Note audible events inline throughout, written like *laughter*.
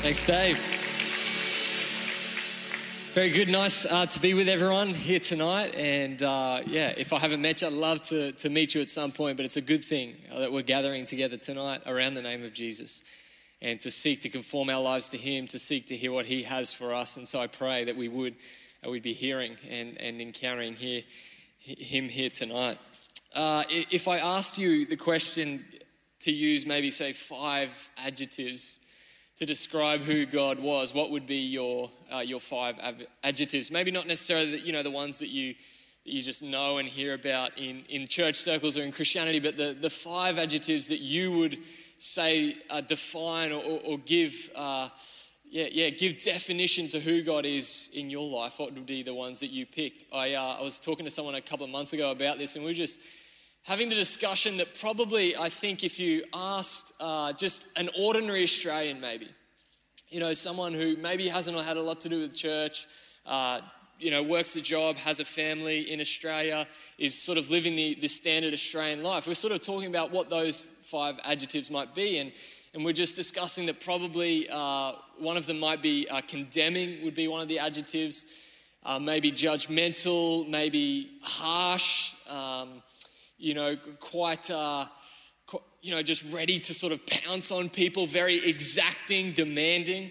Thanks, Dave. Very good. Nice uh, to be with everyone here tonight. And uh, yeah, if I haven't met you, I'd love to, to meet you at some point. But it's a good thing that we're gathering together tonight around the name of Jesus and to seek to conform our lives to Him, to seek to hear what He has for us. And so I pray that we would, uh, we'd be hearing and, and encountering here, Him here tonight. Uh, if I asked you the question to use maybe say five adjectives to describe who God was, what would be your, uh, your five adjectives? Maybe not necessarily the, you know, the ones that you, that you just know and hear about in, in church circles or in Christianity, but the, the five adjectives that you would say uh, define or, or give, uh, yeah, yeah, give definition to who God is in your life. What would be the ones that you picked? I, uh, I was talking to someone a couple of months ago about this, and we are just having the discussion that probably I think if you asked uh, just an ordinary Australian, maybe, you know, someone who maybe hasn't had a lot to do with church, uh, you know, works a job, has a family in Australia, is sort of living the, the standard Australian life. We're sort of talking about what those five adjectives might be, and, and we're just discussing that probably uh, one of them might be uh, condemning, would be one of the adjectives, uh, maybe judgmental, maybe harsh. Um, you know, quite, uh, you know, just ready to sort of pounce on people, very exacting, demanding.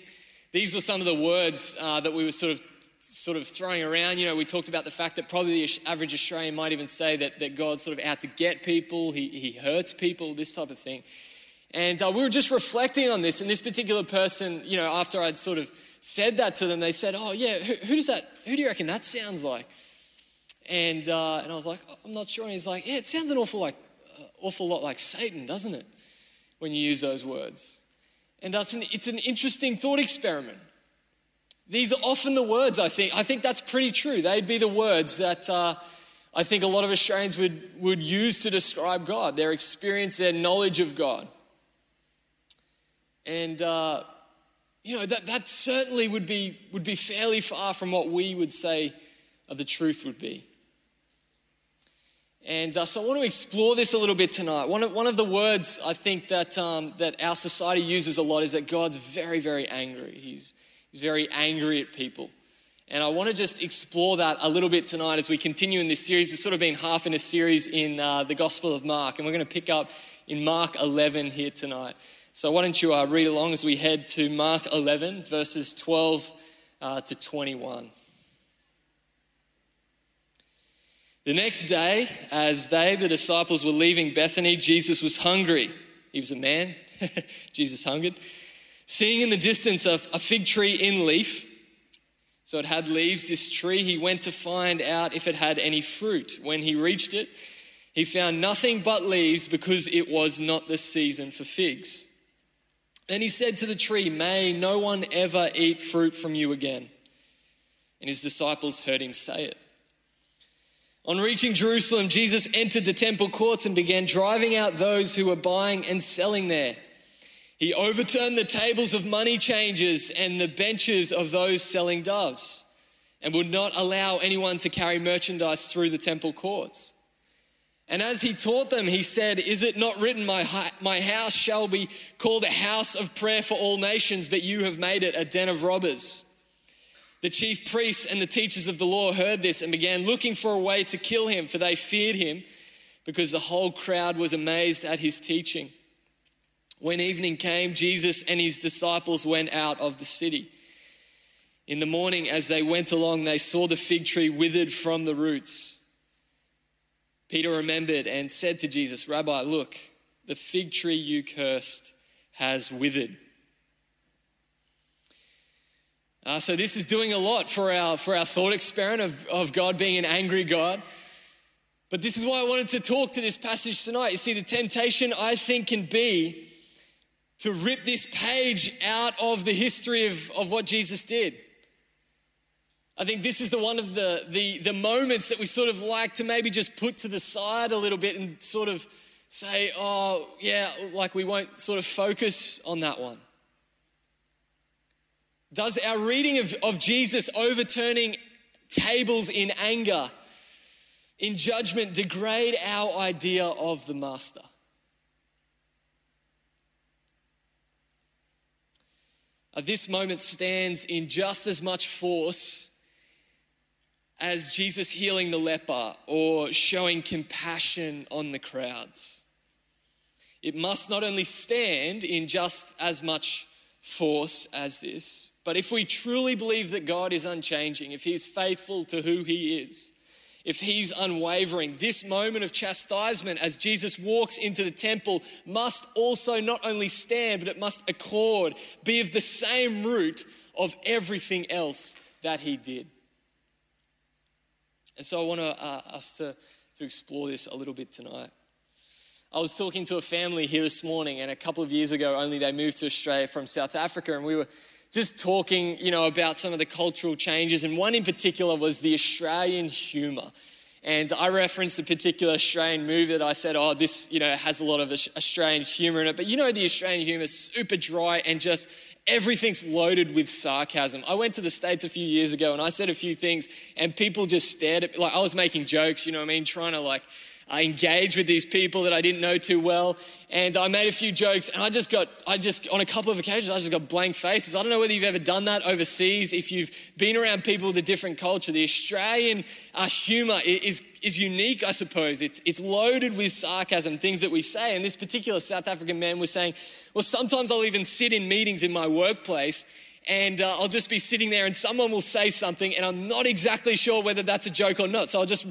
These were some of the words uh, that we were sort of sort of throwing around. You know, we talked about the fact that probably the average Australian might even say that, that God's sort of out to get people, he, he hurts people, this type of thing. And uh, we were just reflecting on this, and this particular person, you know, after I'd sort of said that to them, they said, Oh, yeah, who, who does that, who do you reckon that sounds like? And, uh, and I was like, I'm not sure. And he's like, yeah, it sounds an awful, like, uh, awful lot like Satan, doesn't it? When you use those words. And it's an, it's an interesting thought experiment. These are often the words, I think. I think that's pretty true. They'd be the words that uh, I think a lot of Australians would, would use to describe God, their experience, their knowledge of God. And, uh, you know, that, that certainly would be, would be fairly far from what we would say the truth would be. And uh, so I want to explore this a little bit tonight. One of, one of the words I think that, um, that our society uses a lot is that God's very, very angry. He's, he's very angry at people. And I want to just explore that a little bit tonight as we continue in this series. We've sort of been half in a series in uh, the Gospel of Mark, and we're going to pick up in Mark 11 here tonight. So why don't you uh, read along as we head to Mark 11, verses 12 uh, to 21. The next day, as they, the disciples, were leaving Bethany, Jesus was hungry. He was a man, *laughs* Jesus hungered. Seeing in the distance a, a fig tree in leaf, so it had leaves, this tree, he went to find out if it had any fruit. When he reached it, he found nothing but leaves because it was not the season for figs. Then he said to the tree, May no one ever eat fruit from you again. And his disciples heard him say it. On reaching Jerusalem, Jesus entered the temple courts and began driving out those who were buying and selling there. He overturned the tables of money changers and the benches of those selling doves and would not allow anyone to carry merchandise through the temple courts. And as he taught them, he said, Is it not written, my, my house shall be called a house of prayer for all nations, but you have made it a den of robbers? The chief priests and the teachers of the law heard this and began looking for a way to kill him, for they feared him because the whole crowd was amazed at his teaching. When evening came, Jesus and his disciples went out of the city. In the morning, as they went along, they saw the fig tree withered from the roots. Peter remembered and said to Jesus, Rabbi, look, the fig tree you cursed has withered. Uh, so this is doing a lot for our, for our thought experiment of, of God being an angry God. But this is why I wanted to talk to this passage tonight. You see, the temptation I think can be to rip this page out of the history of, of what Jesus did. I think this is the one of the, the, the moments that we sort of like to maybe just put to the side a little bit and sort of say, oh, yeah, like we won't sort of focus on that one. Does our reading of, of Jesus overturning tables in anger, in judgment, degrade our idea of the Master? uh, this moment stands in just as much force as Jesus healing the leper or showing compassion on the crowds. It must not only stand in just as much force as this, but if we truly believe that God is unchanging, if He's faithful to who He is, if He's unwavering, this moment of chastisement as Jesus walks into the temple must also not only stand, but it must accord, be of the same root of everything else that He did. And so I want to, uh, us to, to explore this a little bit tonight. I was talking to a family here this morning, and a couple of years ago only they moved to Australia from South Africa, and we were just talking, you know, about some of the cultural changes, and one in particular was the Australian humour. And I referenced a particular Australian movie that I said, oh, this, you know, has a lot of Australian humour in it. But you know, the Australian humour is super dry and just everything's loaded with sarcasm. I went to the States a few years ago and I said a few things and people just stared at me. Like I was making jokes, you know what I mean? Trying to like I engaged with these people that I didn't know too well. And I made a few jokes and I just got, I just, on a couple of occasions, I just got blank faces. I don't know whether you've ever done that overseas. If you've been around people with a different culture, the Australian uh, humor is, is unique, I suppose. It's, it's loaded with sarcasm, things that we say. And this particular South African man was saying, well, sometimes I'll even sit in meetings in my workplace and uh, I'll just be sitting there and someone will say something and I'm not exactly sure whether that's a joke or not. So I'll just,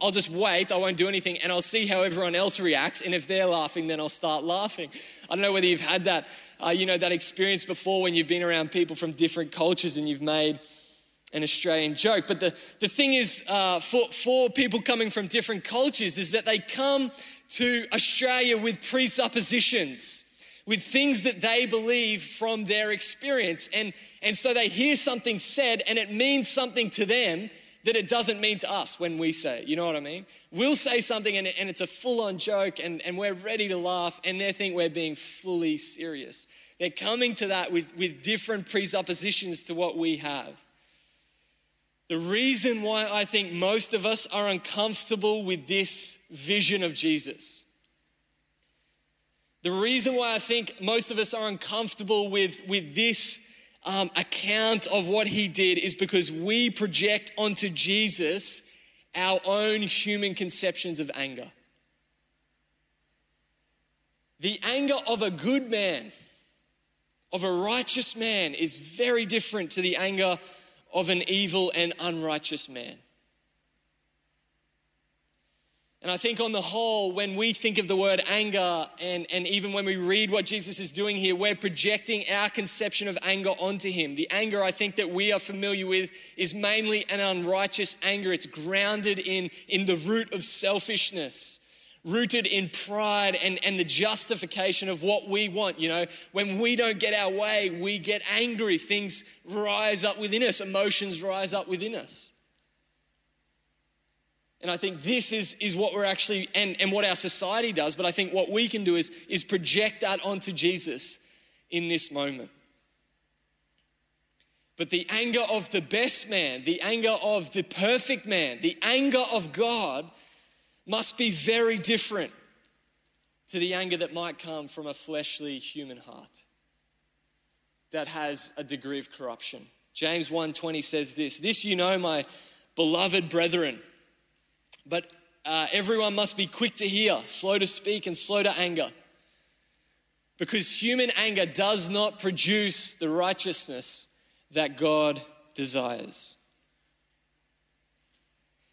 I'll just wait, I won't do anything and I'll see how everyone else reacts. And if they're laughing, then I'll start laughing. I don't know whether you've had that, uh, you know, that experience before when you've been around people from different cultures and you've made an Australian joke. But the, the thing is, uh, for, for people coming from different cultures, is that they come to Australia with presuppositions with things that they believe from their experience. And, and so they hear something said and it means something to them that it doesn't mean to us when we say it. You know what I mean? We'll say something and, and it's a full on joke and, and we're ready to laugh and they think we're being fully serious. They're coming to that with, with different presuppositions to what we have. The reason why I think most of us are uncomfortable with this vision of Jesus the reason why I think most of us are uncomfortable with, with this um, account of what he did is because we project onto Jesus our own human conceptions of anger. The anger of a good man, of a righteous man, is very different to the anger of an evil and unrighteous man. And I think, on the whole, when we think of the word anger, and, and even when we read what Jesus is doing here, we're projecting our conception of anger onto him. The anger I think that we are familiar with is mainly an unrighteous anger. It's grounded in, in the root of selfishness, rooted in pride and, and the justification of what we want. You know, when we don't get our way, we get angry. Things rise up within us, emotions rise up within us. And I think this is, is what we're actually, and, and what our society does, but I think what we can do is, is project that onto Jesus in this moment. But the anger of the best man, the anger of the perfect man, the anger of God must be very different to the anger that might come from a fleshly human heart that has a degree of corruption. James 1:20 says this, "This you know, my beloved brethren, but uh, everyone must be quick to hear, slow to speak, and slow to anger. Because human anger does not produce the righteousness that God desires.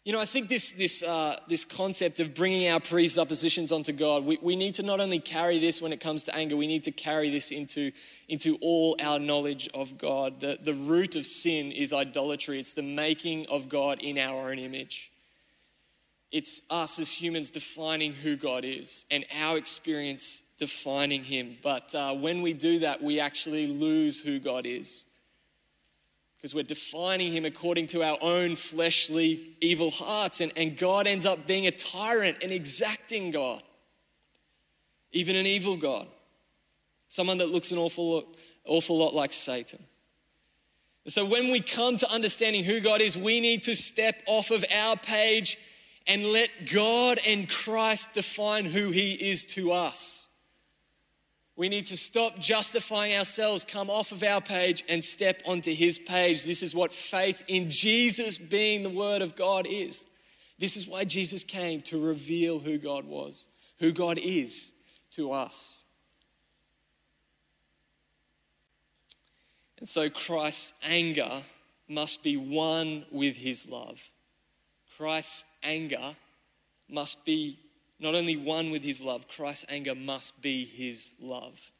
You know, I think this, this, uh, this concept of bringing our presuppositions onto God, we, we need to not only carry this when it comes to anger, we need to carry this into, into all our knowledge of God. The, the root of sin is idolatry, it's the making of God in our own image. It's us as humans defining who God is and our experience defining Him. But uh, when we do that, we actually lose who God is. Because we're defining Him according to our own fleshly evil hearts. And, and God ends up being a tyrant, an exacting God, even an evil God, someone that looks an awful lot, awful lot like Satan. so when we come to understanding who God is, we need to step off of our page and let God and Christ define who He is to us. We need to stop justifying ourselves, come off of our page, and step onto His page. This is what faith in Jesus being the Word of God is. This is why Jesus came to reveal who God was, who God is to us. And so Christ's anger must be one with his love. Christ's anger must be not only one with his love, Christ's anger must be his love.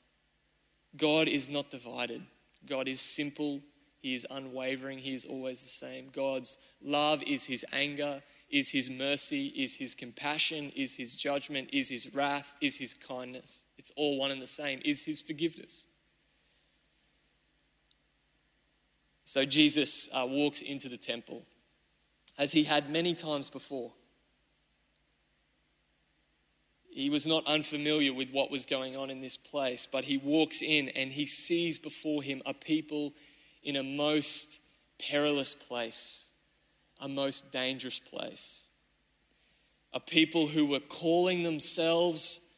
God is not divided. God is simple. He is unwavering. He is always the same. God's love is his anger, is his mercy, is his compassion, is his judgment, is his wrath, is his kindness. It's all one and the same, is his forgiveness. So Jesus uh, walks into the temple as he had many times before. He was not unfamiliar with what was going on in this place, but he walks in and he sees before him a people in a most perilous place, a most dangerous place. A people who were calling themselves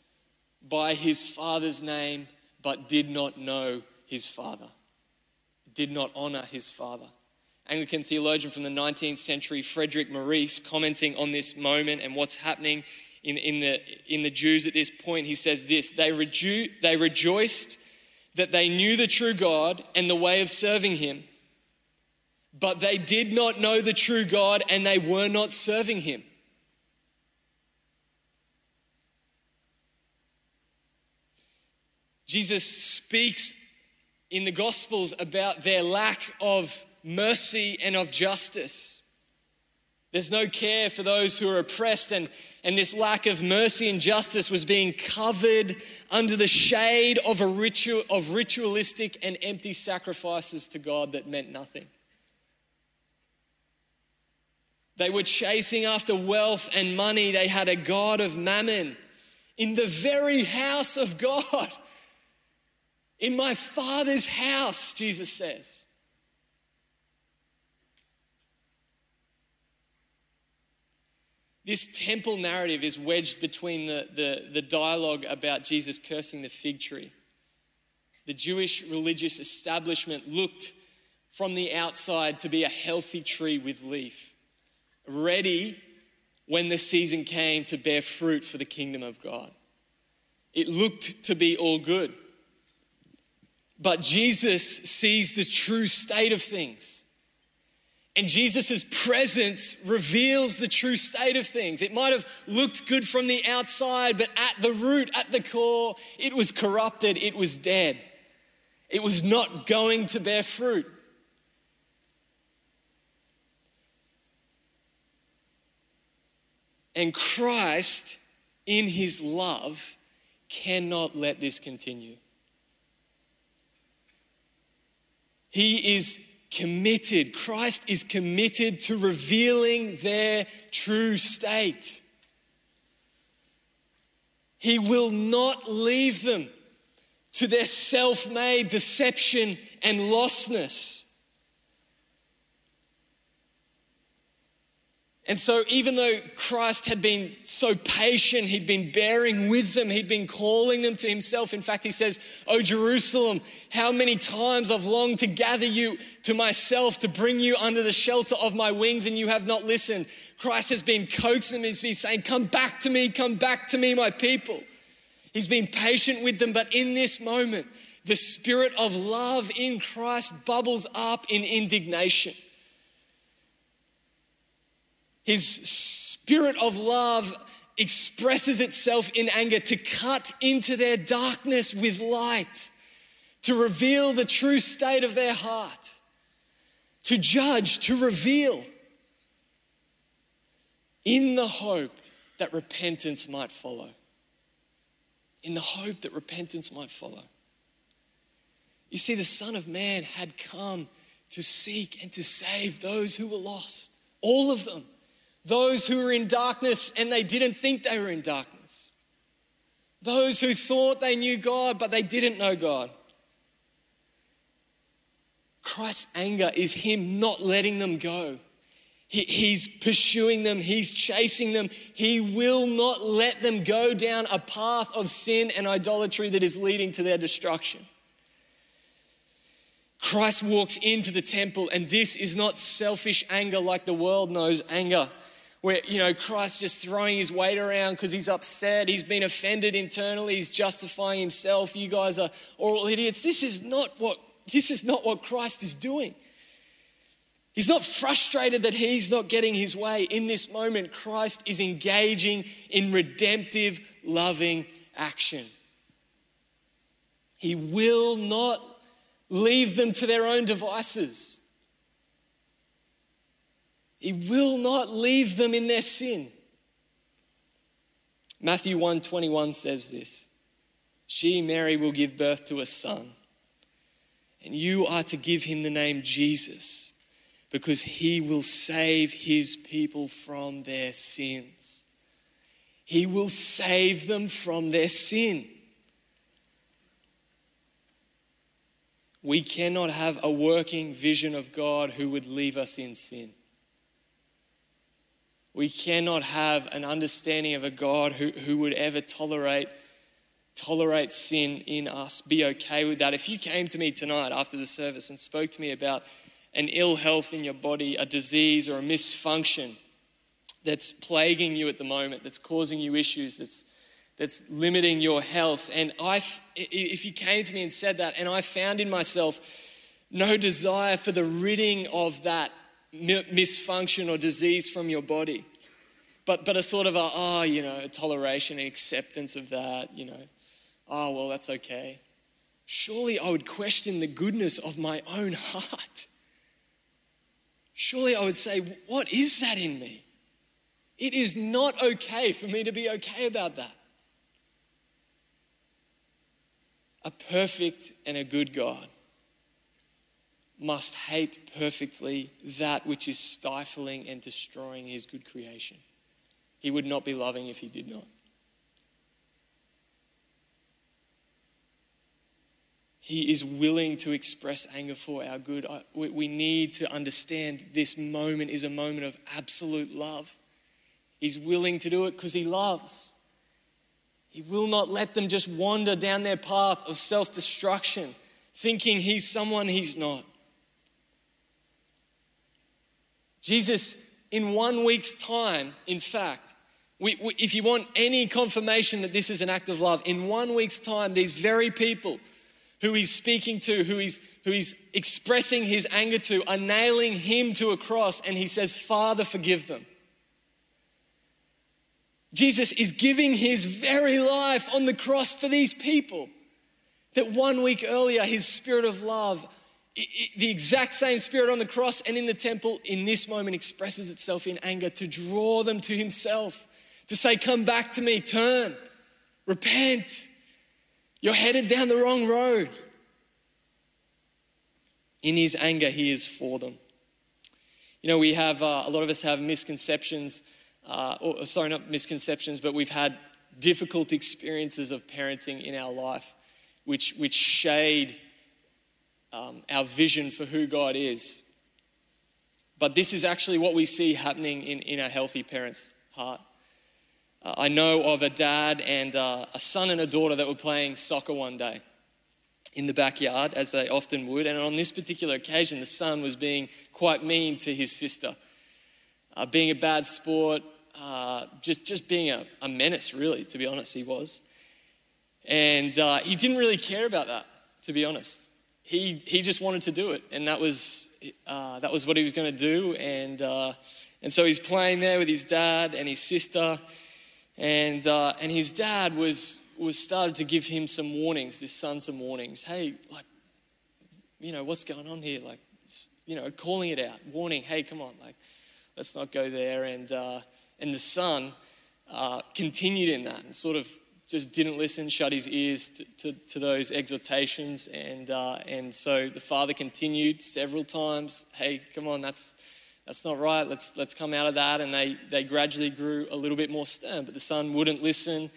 by his father's name, but did not know his father did not honor his father. Anglican theologian from the 19th century, Frederick Maurice, commenting on this moment and what's happening in, in, the, in the Jews at this point, he says this they, reju- they rejoiced that they knew the true God and the way of serving him, but they did not know the true God and they were not serving him. Jesus speaks in the Gospels about their lack of mercy and of justice. There's no care for those who are oppressed, and, and this lack of mercy and justice was being covered under the shade of, a ritual, of ritualistic and empty sacrifices to God that meant nothing. They were chasing after wealth and money. They had a God of mammon in the very house of God. In my Father's house, Jesus says. This temple narrative is wedged between the, the, the dialogue about Jesus cursing the fig tree. The Jewish religious establishment looked from the outside to be a healthy tree with leaf, ready when the season came to bear fruit for the kingdom of God. It looked to be all good. But Jesus sees the true state of things. And Jesus' presence reveals the true state of things. It might have looked good from the outside, but at the root, at the core, it was corrupted, it was dead. It was not going to bear fruit. And Christ, in his love, cannot let this continue. He is committed. Christ is committed to revealing their true state. He will not leave them to their self made deception and lostness. And so, even though Christ had been so patient, he'd been bearing with them, he'd been calling them to himself. In fact, he says, Oh, Jerusalem, how many times I've longed to gather you to myself, to bring you under the shelter of my wings, and you have not listened. Christ has been coaxing them, he's been saying, Come back to me, come back to me, my people. He's been patient with them, but in this moment, the spirit of love in Christ bubbles up in indignation. His spirit of love expresses itself in anger to cut into their darkness with light, to reveal the true state of their heart, to judge, to reveal, in the hope that repentance might follow. In the hope that repentance might follow. You see, the Son of Man had come to seek and to save those who were lost, all of them those who were in darkness and they didn't think they were in darkness. Those who thought they knew God but they didn't know God. Christ's anger is Him not letting them go. He, he's pursuing them, he's chasing them. He will not let them go down a path of sin and idolatry that is leading to their destruction. Christ walks into the temple, and this is not selfish anger like the world knows anger, where, you know, Christ just throwing his weight around because he's upset, he's been offended internally, he's justifying himself. You guys are all idiots. This is not what, this is not what Christ is doing. He's not frustrated that he's not getting his way. In this moment, Christ is engaging in redemptive, loving action. He will not leave them to their own devices. He will not leave them in their sin. Matthew 1:21 says this. She Mary will give birth to a son, and you are to give him the name Jesus because he will save his people from their sins. He will save them from their sin. We cannot have a working vision of God who would leave us in sin. We cannot have an understanding of a God who, who would ever tolerate tolerate sin in us, be okay with that. If you came to me tonight after the service and spoke to me about an ill health in your body, a disease or a misfunction that's plaguing you at the moment, that's causing you issues, that's, that's limiting your health. And I, if you came to me and said that, and I found in myself no desire for the ridding of that misfunction or disease from your body, but, but a sort of a, oh, you know, a toleration and acceptance of that, you know, oh, well, that's okay. Surely I would question the goodness of my own heart surely I would say, What is that in me? It is not okay for me to be okay about that. A perfect and a good God must hate perfectly that which is stifling and destroying his good creation. He would not be loving if he did not. He is willing to express anger for our good. We need to understand this moment is a moment of absolute love. He's willing to do it because He loves. He will not let them just wander down their path of self destruction, thinking He's someone He's not. Jesus, in one week's time, in fact, we, we, if you want any confirmation that this is an act of love, in one week's time, these very people who he's speaking to, who he's, who he's expressing his anger to, are nailing him to a cross, and he says, Father, forgive them. Jesus is giving his very life on the cross for these people. That one week earlier, his spirit of love, the exact same spirit on the cross and in the temple, in this moment expresses itself in anger to draw them to himself, to say, Come back to me, turn, repent. You're headed down the wrong road. In his anger, he is for them. You know, we have, uh, a lot of us have misconceptions, uh, or sorry, not misconceptions, but we've had difficult experiences of parenting in our life, which, which shade um, our vision for who God is. But this is actually what we see happening in, in a healthy parent's heart. Uh, I know of a dad and uh, a son and a daughter that were playing soccer one day in the backyard, as they often would. And on this particular occasion, the son was being quite mean to his sister, uh, being a bad sport, uh, just, just being a, a, menace, really, to be honest, he was. And uh, he didn't really care about that, to be honest. He, he just wanted to do it, and that was, uh, that was what he was going to do. And, and so he's playing there with his dad and his sister and, uh, and his dad was, was started to give him some warnings, this son some warnings. Hey, like, you know, what's going on here? Like, you know, calling it out, warning, hey, come on, like, let's not go there. And, uh, and the son uh, continued in that and sort of just didn't listen, shut his ears to, to, to those exhortations. And, uh, and so the father continued several times, hey, come on, that's, that's not right. Let's, let's come out of that. And they, they gradually grew a little bit more stern. But the son wouldn't listen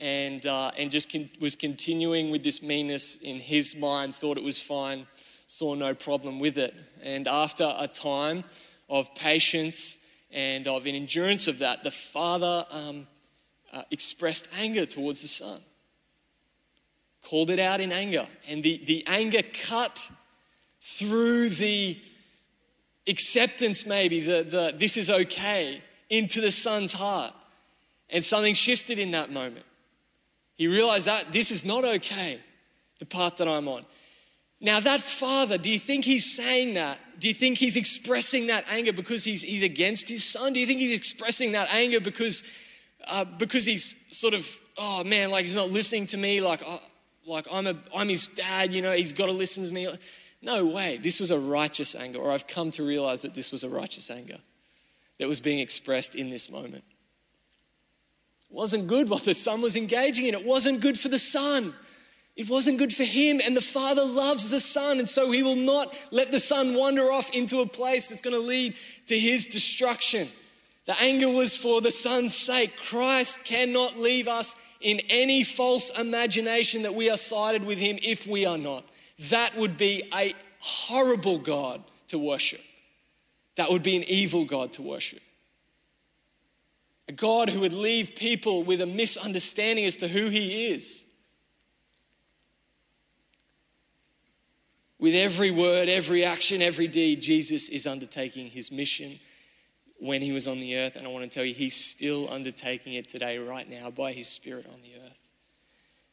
and, uh, and just con- was continuing with this meanness in his mind, thought it was fine, saw no problem with it. And after a time of patience and of an endurance of that, the father um, uh, expressed anger towards the son, called it out in anger. And the, the anger cut through the acceptance, maybe, the, the this is okay, into the son's heart. And something shifted in that moment. He realized that this is not okay, the path that I'm on. Now, that father, do you think he's saying that? Do you think he's expressing that anger because he's, he's against his son? Do you think he's expressing that anger because, uh, because he's sort of, oh man, like he's not listening to me, like, oh, like I'm, a, I'm his dad, you know, he's got to listen to me? No way. This was a righteous anger, or I've come to realize that this was a righteous anger that was being expressed in this moment. It wasn't good what the son was engaging in, it wasn't good for the son. It wasn't good for him, and the father loves the son, and so he will not let the son wander off into a place that's going to lead to his destruction. The anger was for the son's sake. Christ cannot leave us in any false imagination that we are sided with him if we are not. That would be a horrible God to worship. That would be an evil God to worship. A God who would leave people with a misunderstanding as to who He is. With every word, every action, every deed, Jesus is undertaking His mission when He was on the earth. And I want to tell you, He's still undertaking it today, right now, by His Spirit on the earth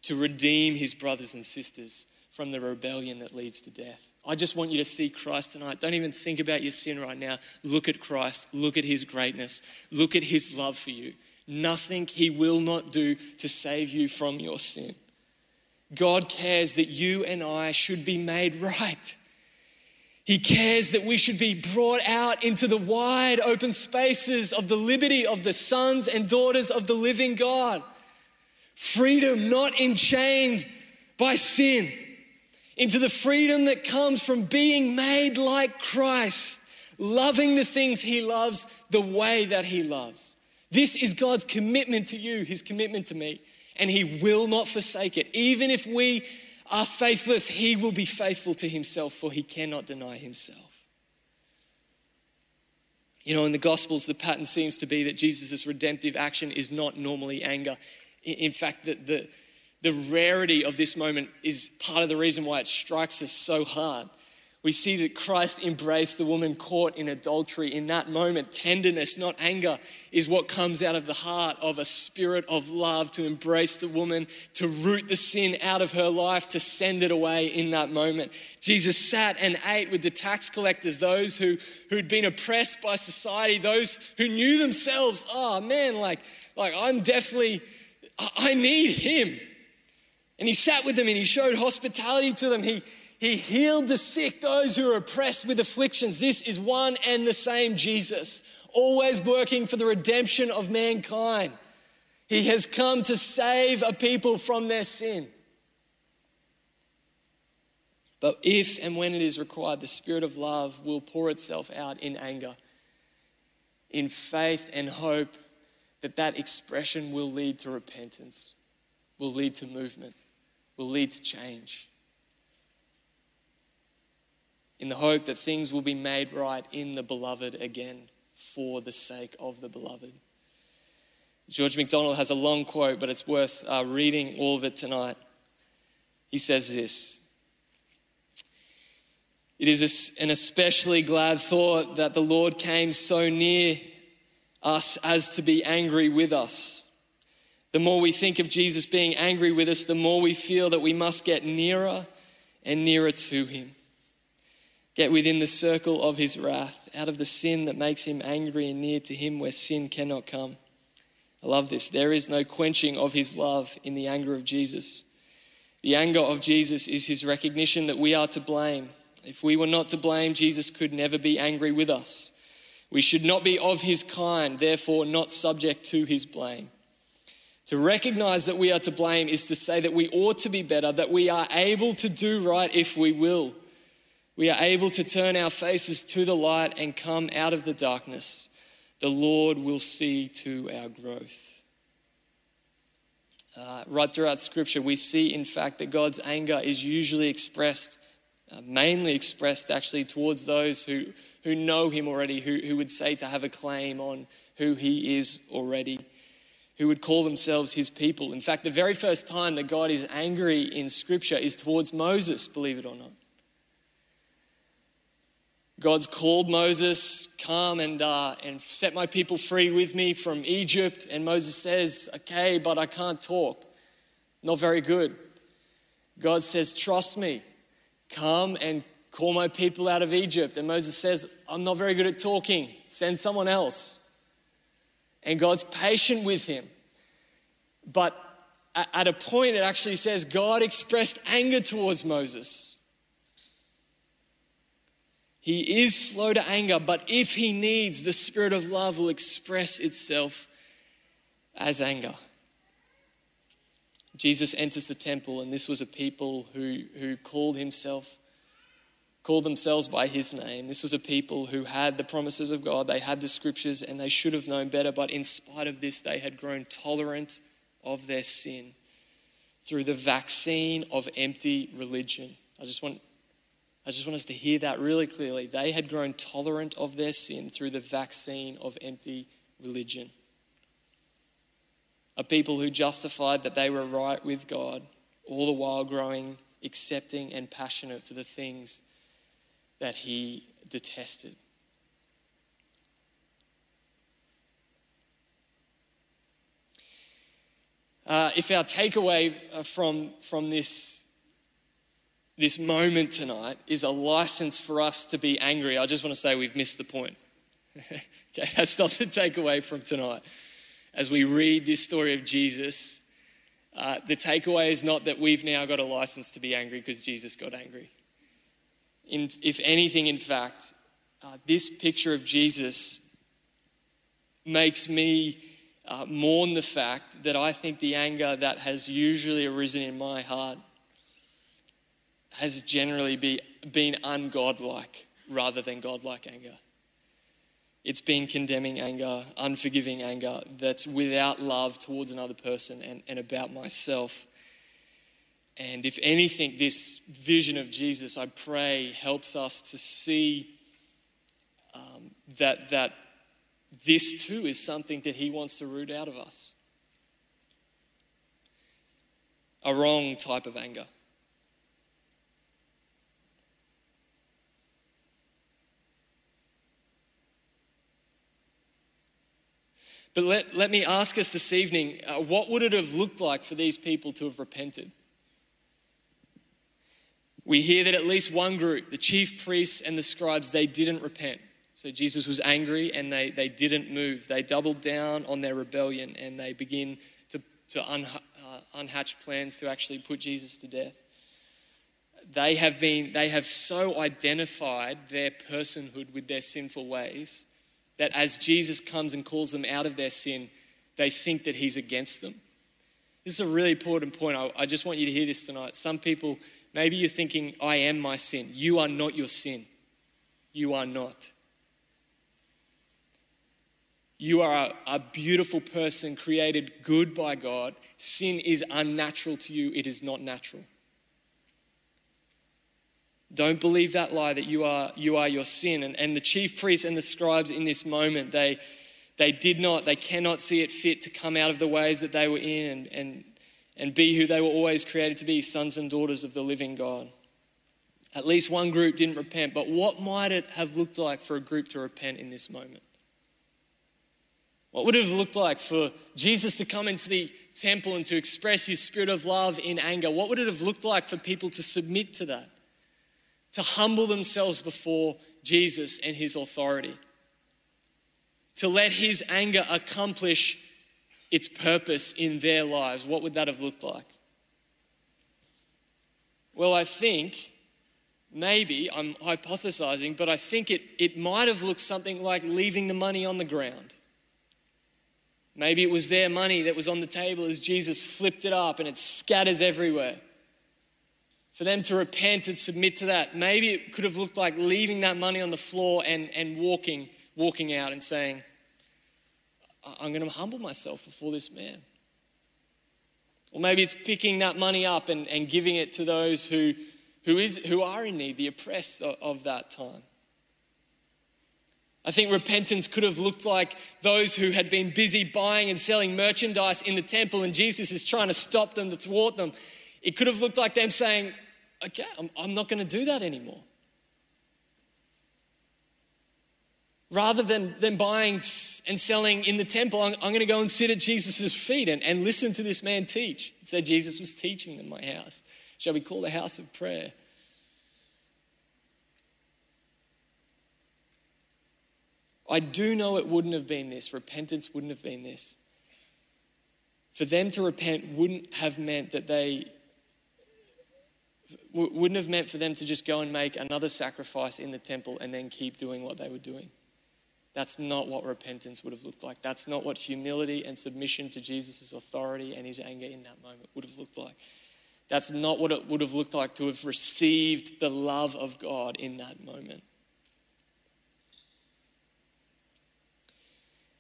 to redeem His brothers and sisters from the rebellion that leads to death. I just want you to see Christ tonight. Don't even think about your sin right now. Look at Christ. Look at his greatness. Look at his love for you. Nothing he will not do to save you from your sin. God cares that you and I should be made *laughs* right. He cares that we should be brought out into the wide open spaces of the liberty of the sons and daughters of the living God. Freedom not enchained by sin into the freedom that comes from being made like Christ, loving the things He loves the way that He loves. This is God's commitment to you, His commitment to me, and He will not forsake it. Even if we are faithless, He will be faithful to Himself, for He cannot deny Himself. You know, in the Gospels, the pattern seems to be that Jesus' redemptive action is not normally anger. In fact, the, the, the rarity of this moment is part of the reason why it strikes us so hard. We see that Christ embraced the woman caught in adultery. In that moment, tenderness, not anger, is what comes out of the heart of a spirit of love to embrace the woman, to root the sin out of her life, to send it away in that moment. Jesus sat and ate with the tax collectors, those who, who'd been oppressed by society, those who knew themselves, oh man, like, like I'm definitely, I need him. And he sat with them and he showed hospitality to them. He, he healed the sick, those who are oppressed with afflictions. This is one and the same Jesus, always working for the redemption of mankind. He has come to save a people from their sin. But if and when it is required, the Spirit of love will pour itself out in anger, in faith and hope that that expression will lead to repentance, will lead to movement will lead to change. In the hope that things will be made right in the beloved again for the sake of the beloved. George MacDonald has a long quote, but it's worth uh, reading all of it tonight. He says this It is an especially glad thought that the Lord came so near us as to be angry with us. The more we think of Jesus being angry with us, the more we feel that we must get nearer and nearer to him. Get within the circle of his wrath, out of the sin that makes him angry and near to him where sin cannot come. I love this. There is no quenching of his love in the anger of Jesus. The anger of Jesus is his recognition that we are to blame. If we were not to blame, Jesus could never be angry with us. We should not be of his kind, therefore, not subject to his blame. To recognize that we are to blame is to say that we ought to be better, that we are able to do right if we will. We are able to turn our faces to the light and come out of the darkness. The Lord will see to our growth. Uh, right throughout Scripture, we see, in fact, that God's anger is usually expressed, uh, mainly expressed actually, towards those who, who know him already, who, who would say to have a claim on who he is already, who would call themselves his people. In fact, the very first time that God is angry in Scripture is towards Moses, believe it or not. God's called Moses, come and, uh, and set my people free with me from Egypt. And Moses says, okay, but I can't talk. Not very good. God says, trust me. Come and call my people out of Egypt. And Moses says, I'm not very good at talking. Send someone else. And God's patient with him. But at a point, it actually says God expressed anger towards Moses. He is slow to anger, but if he needs, the spirit of love will express itself as anger. Jesus enters the temple, and this was a people who, who called himself, called themselves by his name. This was a people who had the promises of God, they had the scriptures, and they should have known better, but in spite of this, they had grown tolerant of their sin through the vaccine of empty religion. I just want I just want us to hear that really clearly. They had grown tolerant of their sin through the vaccine of empty religion. A people who justified that they were right with God, all the while growing accepting and passionate for the things that He detested. Uh, if our takeaway uh, from, from this this moment tonight is a license for us to be angry, I just want to say we've missed the point. *laughs* okay, that's not the takeaway from tonight. As we read this story of Jesus, uh, the takeaway is not that we've now got a license to be angry because Jesus got angry. In, if anything, in fact, uh, this picture of Jesus makes me uh, mourn the fact that I think the anger that has usually arisen in my heart has generally be, been ungodlike rather than godlike anger. It's been condemning anger, unforgiving anger that's without love towards another person and, and about myself. And if anything, this vision of Jesus, I pray, helps us to see um, that, that this too is something that He wants to root out of us a wrong type of anger. But let, let me ask us this evening uh, what would it have looked like for these people to have repented? We hear that at least one group, the chief priests and the scribes, they didn't repent. So Jesus was angry and they, they didn't move. They doubled down on their rebellion and they begin to, to un, uh, unhatch plans to actually put Jesus to death. They have been, they have so identified their personhood with their sinful ways that as Jesus comes and calls them out of their sin, they think that he's against them. This is a really important point. I, I just want you to hear this tonight. Some people, maybe you're thinking, I am my sin. You are not your sin. You are not. You are a, a, beautiful person created good by God. Sin is unnatural to you, it is not natural. Don't believe that lie that you are, you are your sin. And, and the chief priests and the scribes in this moment, they, they did not, they cannot see it fit to come out of the ways that they were in and, and, and be who they were always created to be sons and daughters of the living God. At least one group didn't repent, but what might it have looked like for a group to repent in this moment? What would it have looked like for Jesus to come into the temple and to express his spirit of love in anger? What would it have looked like for people to submit to that? To humble themselves before Jesus and his authority, to let his anger accomplish its purpose in their lives. What would that have looked like? Well, I think maybe, I'm hypothesizing, but I think it, it might have looked something like leaving the money on the ground. Maybe it was their money that was on the table as Jesus flipped it up and it scatters everywhere for them to repent and submit to that. Maybe it could have looked like leaving that money on the floor and, and walking, walking out and saying, I'm going to humble myself before this man. Or maybe it's picking that money up and, and giving it to those who, who, is, who are in need, the oppressed of, of that time. I think repentance could have looked like those who had been busy buying and selling merchandise in the temple, and Jesus is trying to stop them, to thwart them. It could have looked like them saying, Okay, I'm, I'm not going to do that anymore. Rather than, than buying and selling in the temple, I'm, I'm going to go and sit at Jesus' feet and, and listen to this man teach. It said Jesus was teaching in my house. Shall we call the house of prayer? I do know it wouldn't have been this. Repentance wouldn't have been this. For them to repent wouldn't have meant that they, wouldn't have meant for them to just go and make another sacrifice in the temple and then keep doing what they were doing. That's not what repentance would have looked like. That's not what humility and submission to Jesus' authority and his anger in that moment would have looked like. That's not what it would have looked like to have received the love of God in that moment.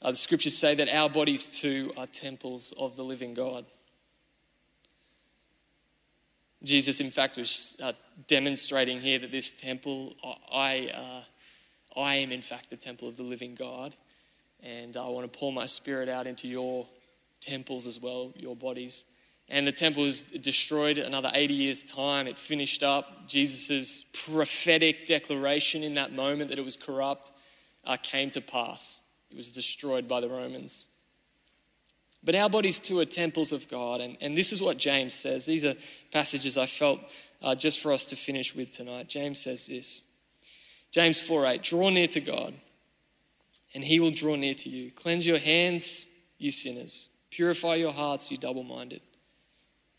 Uh, the scriptures say that our bodies too are temples of the living God. Jesus, in fact, was uh, demonstrating here that this temple, I, uh, I am, in fact, the temple of the living God. And I want to pour my spirit out into your temples as well, your bodies. And the temple was destroyed another 80 years' time. It finished up. Jesus' prophetic declaration in that moment that it was corrupt uh, came to pass. It was destroyed by the Romans. But our bodies too are temples of God. And, and this is what James says. These are passages I felt uh, just for us to finish with tonight. James says this James 4 8, draw near to God, and he will draw near to you. Cleanse your hands, you sinners. Purify your hearts, you double minded.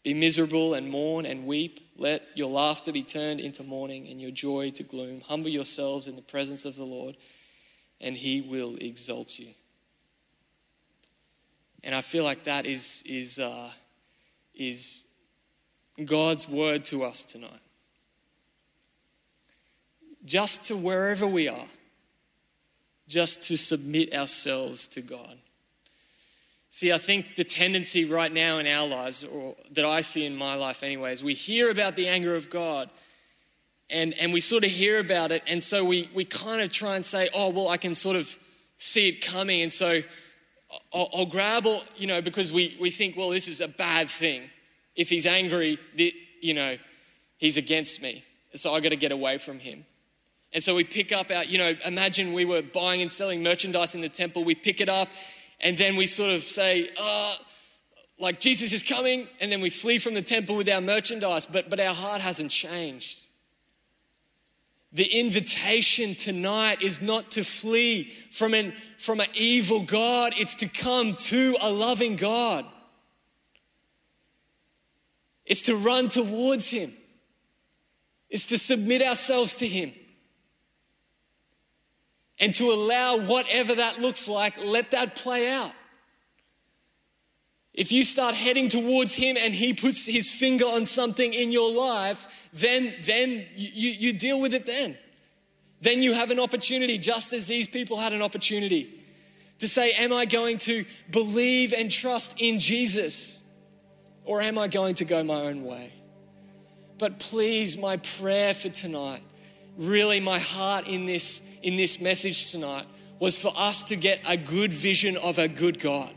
Be miserable and mourn and weep. Let your laughter be turned into mourning and your joy to gloom. Humble yourselves in the presence of the Lord and he will exalt you. And I feel like that is, is, uh, is God's word to us tonight. Just to wherever we are, just to submit ourselves to God. See, I think the tendency right now in our lives, or that I see in my life anyway, is we hear about the anger of God and, and we sort of hear about it. And so we, we kind of try and say, oh, well, I can sort of see it coming. And so I'll, I'll grab, all, you know, because we, we think, well, this is a bad thing. If he's angry, you know, he's against me. So I got to get away from him. And so we pick up our, you know, imagine we were buying and selling merchandise in the temple. We pick it up and then we sort of say, uh, like Jesus is coming, and then we flee from the temple with our merchandise, but, but our heart hasn't changed. The invitation tonight is not to flee from an, from an evil God, it's to come to a loving God. It's to run towards Him, it's to submit ourselves to Him. And to allow whatever that looks like, let that play out. If you start heading towards Him and He puts His finger on something in your life, then, then you, you deal with it then. Then you have an opportunity, just as these people had an opportunity, to say, Am I going to believe and trust in Jesus? Or am I going to go my own way? But please, my prayer for tonight, really my heart in this, in this message tonight, was for us to get a good vision of a good God.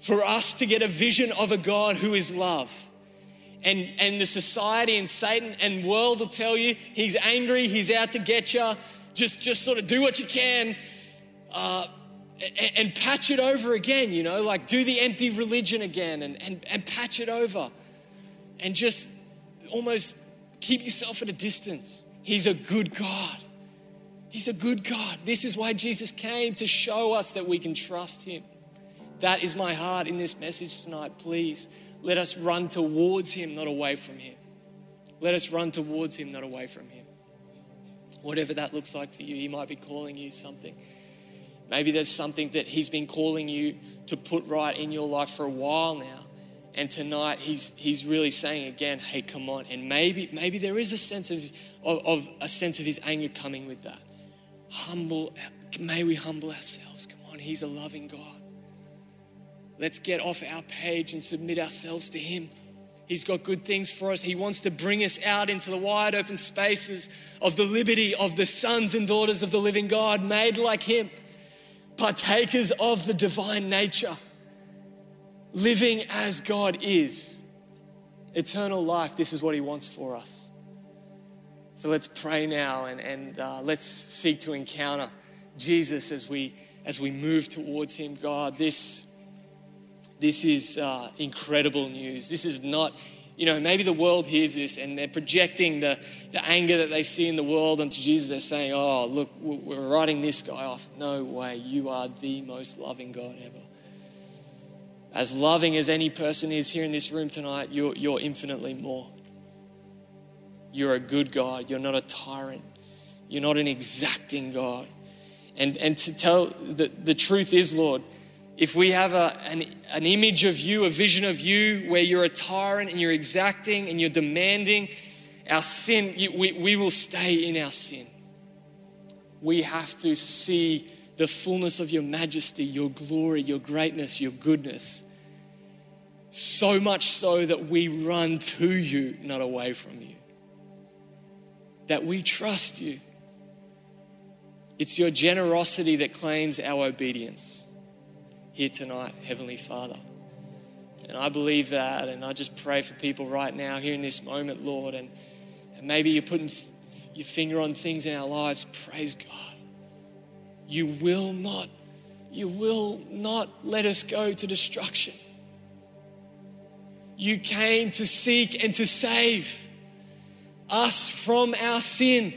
For us to get a vision of a God who is love and, and the society and Satan and world will tell you he's angry, he's out to get you. Just, just sort of do what you can uh, and, and, patch it over again, you know, like do the empty religion again and, and, and patch it over and just almost keep yourself at a distance. He's a good God. He's a good God. This is why Jesus came to show us that we can trust Him. That is my heart in this message tonight. Please let us run towards Him, not away from Him. Let us run towards Him, not away from Him. Whatever that looks like for you, He might be calling you something. Maybe there's something that He's been calling you to put right in your life for a while now. And tonight he's he's really saying again, hey, come on. And maybe maybe there is a sense of, of, of a sense of his anger coming with that. Humble, may we humble ourselves. Come on, he's a loving God. Let's get off our page and submit ourselves to Him. He's got good things for us. He wants to bring us out into the wide open spaces of the liberty of the sons and daughters of the living God, made like Him, partakers of the divine nature, living as God is. Eternal life, this is what He wants for us. So let's pray now and, and uh, let's seek to encounter Jesus as we, as we move towards Him. God, this this is uh, incredible news. This is not, you know, maybe the world hears this and they're projecting the, the anger that they see in the world onto Jesus. They're saying, oh, look, we're writing this guy off. No way. You are the most loving God ever. As loving as any person is here in this room tonight, you're, you're infinitely more. You're a good God. You're not a tyrant. You're not an exacting God. And, and to tell the, the truth is, Lord, if we have a, an, an image of you, a vision of you where you're a tyrant and you're exacting and you're demanding, our sin, we, we will stay in our sin. We have to see the fullness of your majesty, your glory, your greatness, your goodness. So much so that we run to you, not away from you. That we trust you. It's your generosity that claims our obedience here tonight, Heavenly Father. And I believe that, and I just pray for people right now here in this moment, Lord. And, and maybe you're putting your finger on things in our lives. Praise God. You will not, you will not let us go to destruction. You came to seek and to save us from our sin.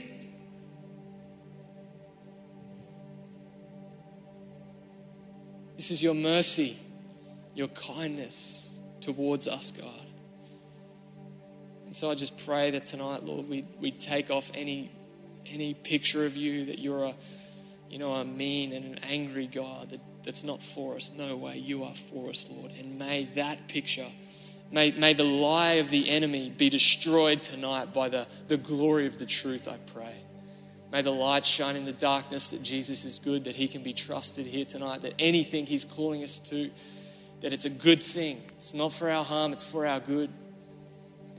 This is your mercy, your kindness towards us, God. And so I just pray that tonight, Lord, we, we take off any, any picture of you that you're a, you know, a mean and an angry God that, that's not for us. No way, you are for us, Lord. And may that picture, may, may the lie of the enemy be destroyed tonight by the, the glory of the truth, I pray. May the light shine in the darkness that Jesus is good, that he can be trusted here tonight, that anything he's calling us to, that it's a good thing. It's not for our harm, it's for our good.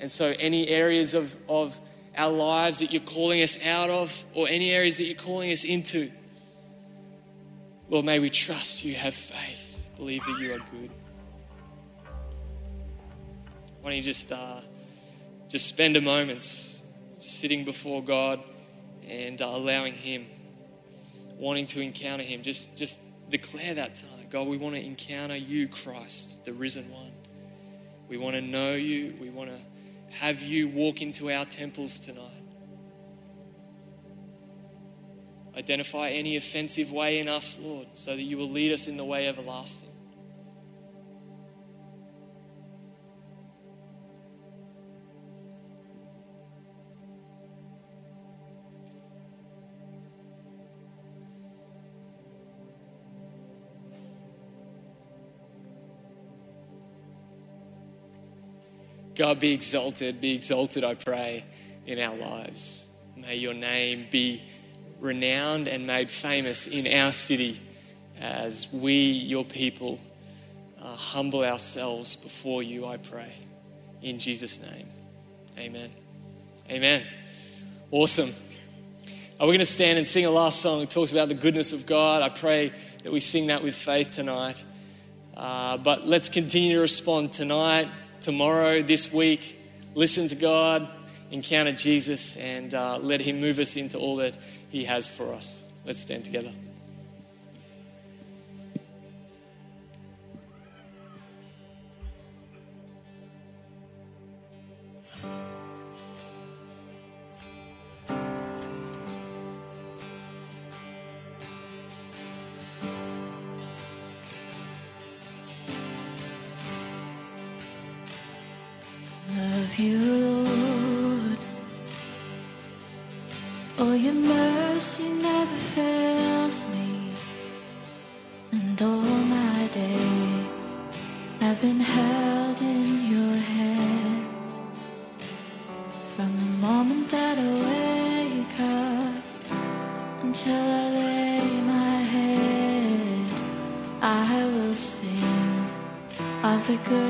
And so, any areas of, of our lives that you're calling us out of, or any areas that you're calling us into, Lord, may we trust you, have faith, believe that you are good. Why don't you just, uh, just spend a moment sitting before God? And uh, allowing Him, wanting to encounter Him. Just, just declare that tonight. God, we want to encounter you, Christ, the risen one. We want to know you. We want to have you walk into our temples tonight. Identify any offensive way in us, Lord, so that you will lead us in the way everlasting. God, be exalted, be exalted, I pray, in our lives. May your name be renowned and made famous in our city as we, your people, uh, humble ourselves before you, I pray. In Jesus' name, amen. Amen. Awesome. Are we going to stand and sing a last song that talks about the goodness of God? I pray that we sing that with faith tonight. Uh, but let's continue to respond tonight tomorrow, this week, listen to God, encounter Jesus, and uh, let Him move us into all that He has for us. Let's stand together. The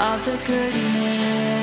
of the goodness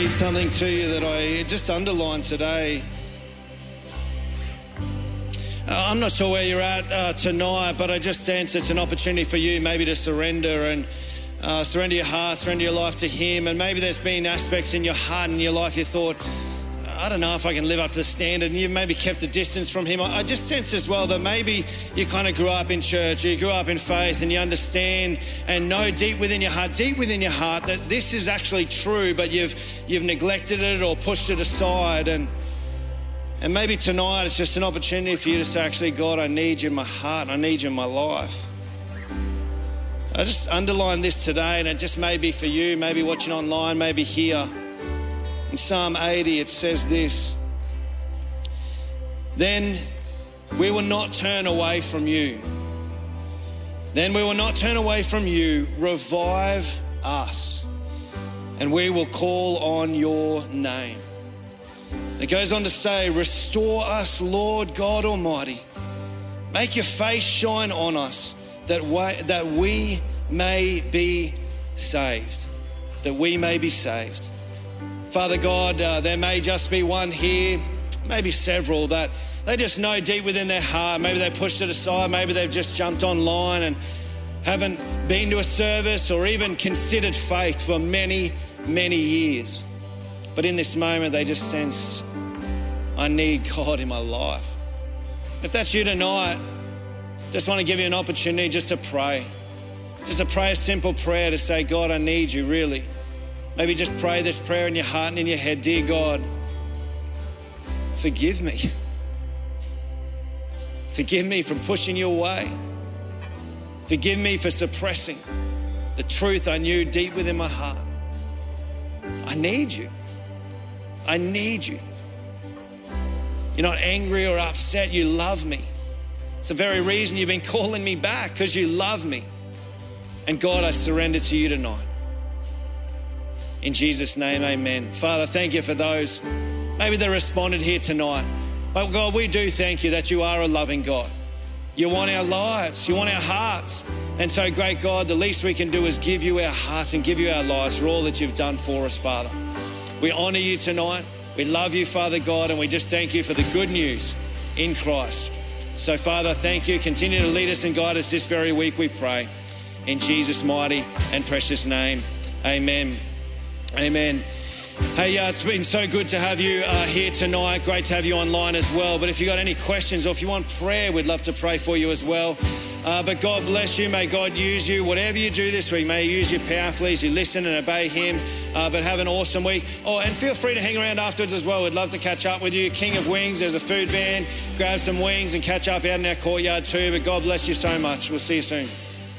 read something to you that I just underlined today. Uh, I'm not sure where you're at uh, tonight, but I just sense it's an opportunity for you maybe to surrender and uh, surrender your heart, surrender your life to Him. And maybe there's been aspects in your heart and your life you thought, I don't know if I can live up to the standard, and you've maybe kept a distance from Him. I just sense as well that maybe you kind of grew up in church, you grew up in faith, and you understand and know deep within your heart, deep within your heart, that this is actually true, but you've you've neglected it or pushed it aside. And and maybe tonight it's just an opportunity for you to say, actually, God, I need you in my heart, I need you in my life. I just underline this today, and it just may be for you, maybe watching online, maybe here. In Psalm 80, it says this Then we will not turn away from you. Then we will not turn away from you. Revive us, and we will call on your name. It goes on to say, Restore us, Lord God Almighty. Make your face shine on us that we, that we may be saved. That we may be saved. Father God, uh, there may just be one here, maybe several that they just know deep within their heart. Maybe they pushed it aside. Maybe they've just jumped online and haven't been to a service or even considered faith for many, many years. But in this moment, they just sense, I need God in my life. If that's you tonight, just want to give you an opportunity just to pray. Just to pray a simple prayer to say, God, I need you, really. Maybe just pray this prayer in your heart and in your head Dear God, forgive me. Forgive me for pushing you away. Forgive me for suppressing the truth I knew deep within my heart. I need you. I need you. You're not angry or upset, you love me. It's the very reason you've been calling me back because you love me. And God, I surrender to you tonight. In Jesus' name, amen. Father, thank you for those. Maybe they responded here tonight. But God, we do thank you that you are a loving God. You want our lives, you want our hearts. And so, great God, the least we can do is give you our hearts and give you our lives for all that you've done for us, Father. We honor you tonight. We love you, Father God, and we just thank you for the good news in Christ. So, Father, thank you. Continue to lead us and guide us this very week, we pray. In Jesus' mighty and precious name, amen. Amen. Hey, uh, it's been so good to have you uh, here tonight. Great to have you online as well. But if you've got any questions or if you want prayer, we'd love to pray for you as well. Uh, but God bless you. May God use you. Whatever you do this week, may He use you powerfully as you listen and obey Him. Uh, but have an awesome week. Oh, and feel free to hang around afterwards as well. We'd love to catch up with you. King of Wings, there's a food van. Grab some wings and catch up out in our courtyard too. But God bless you so much. We'll see you soon.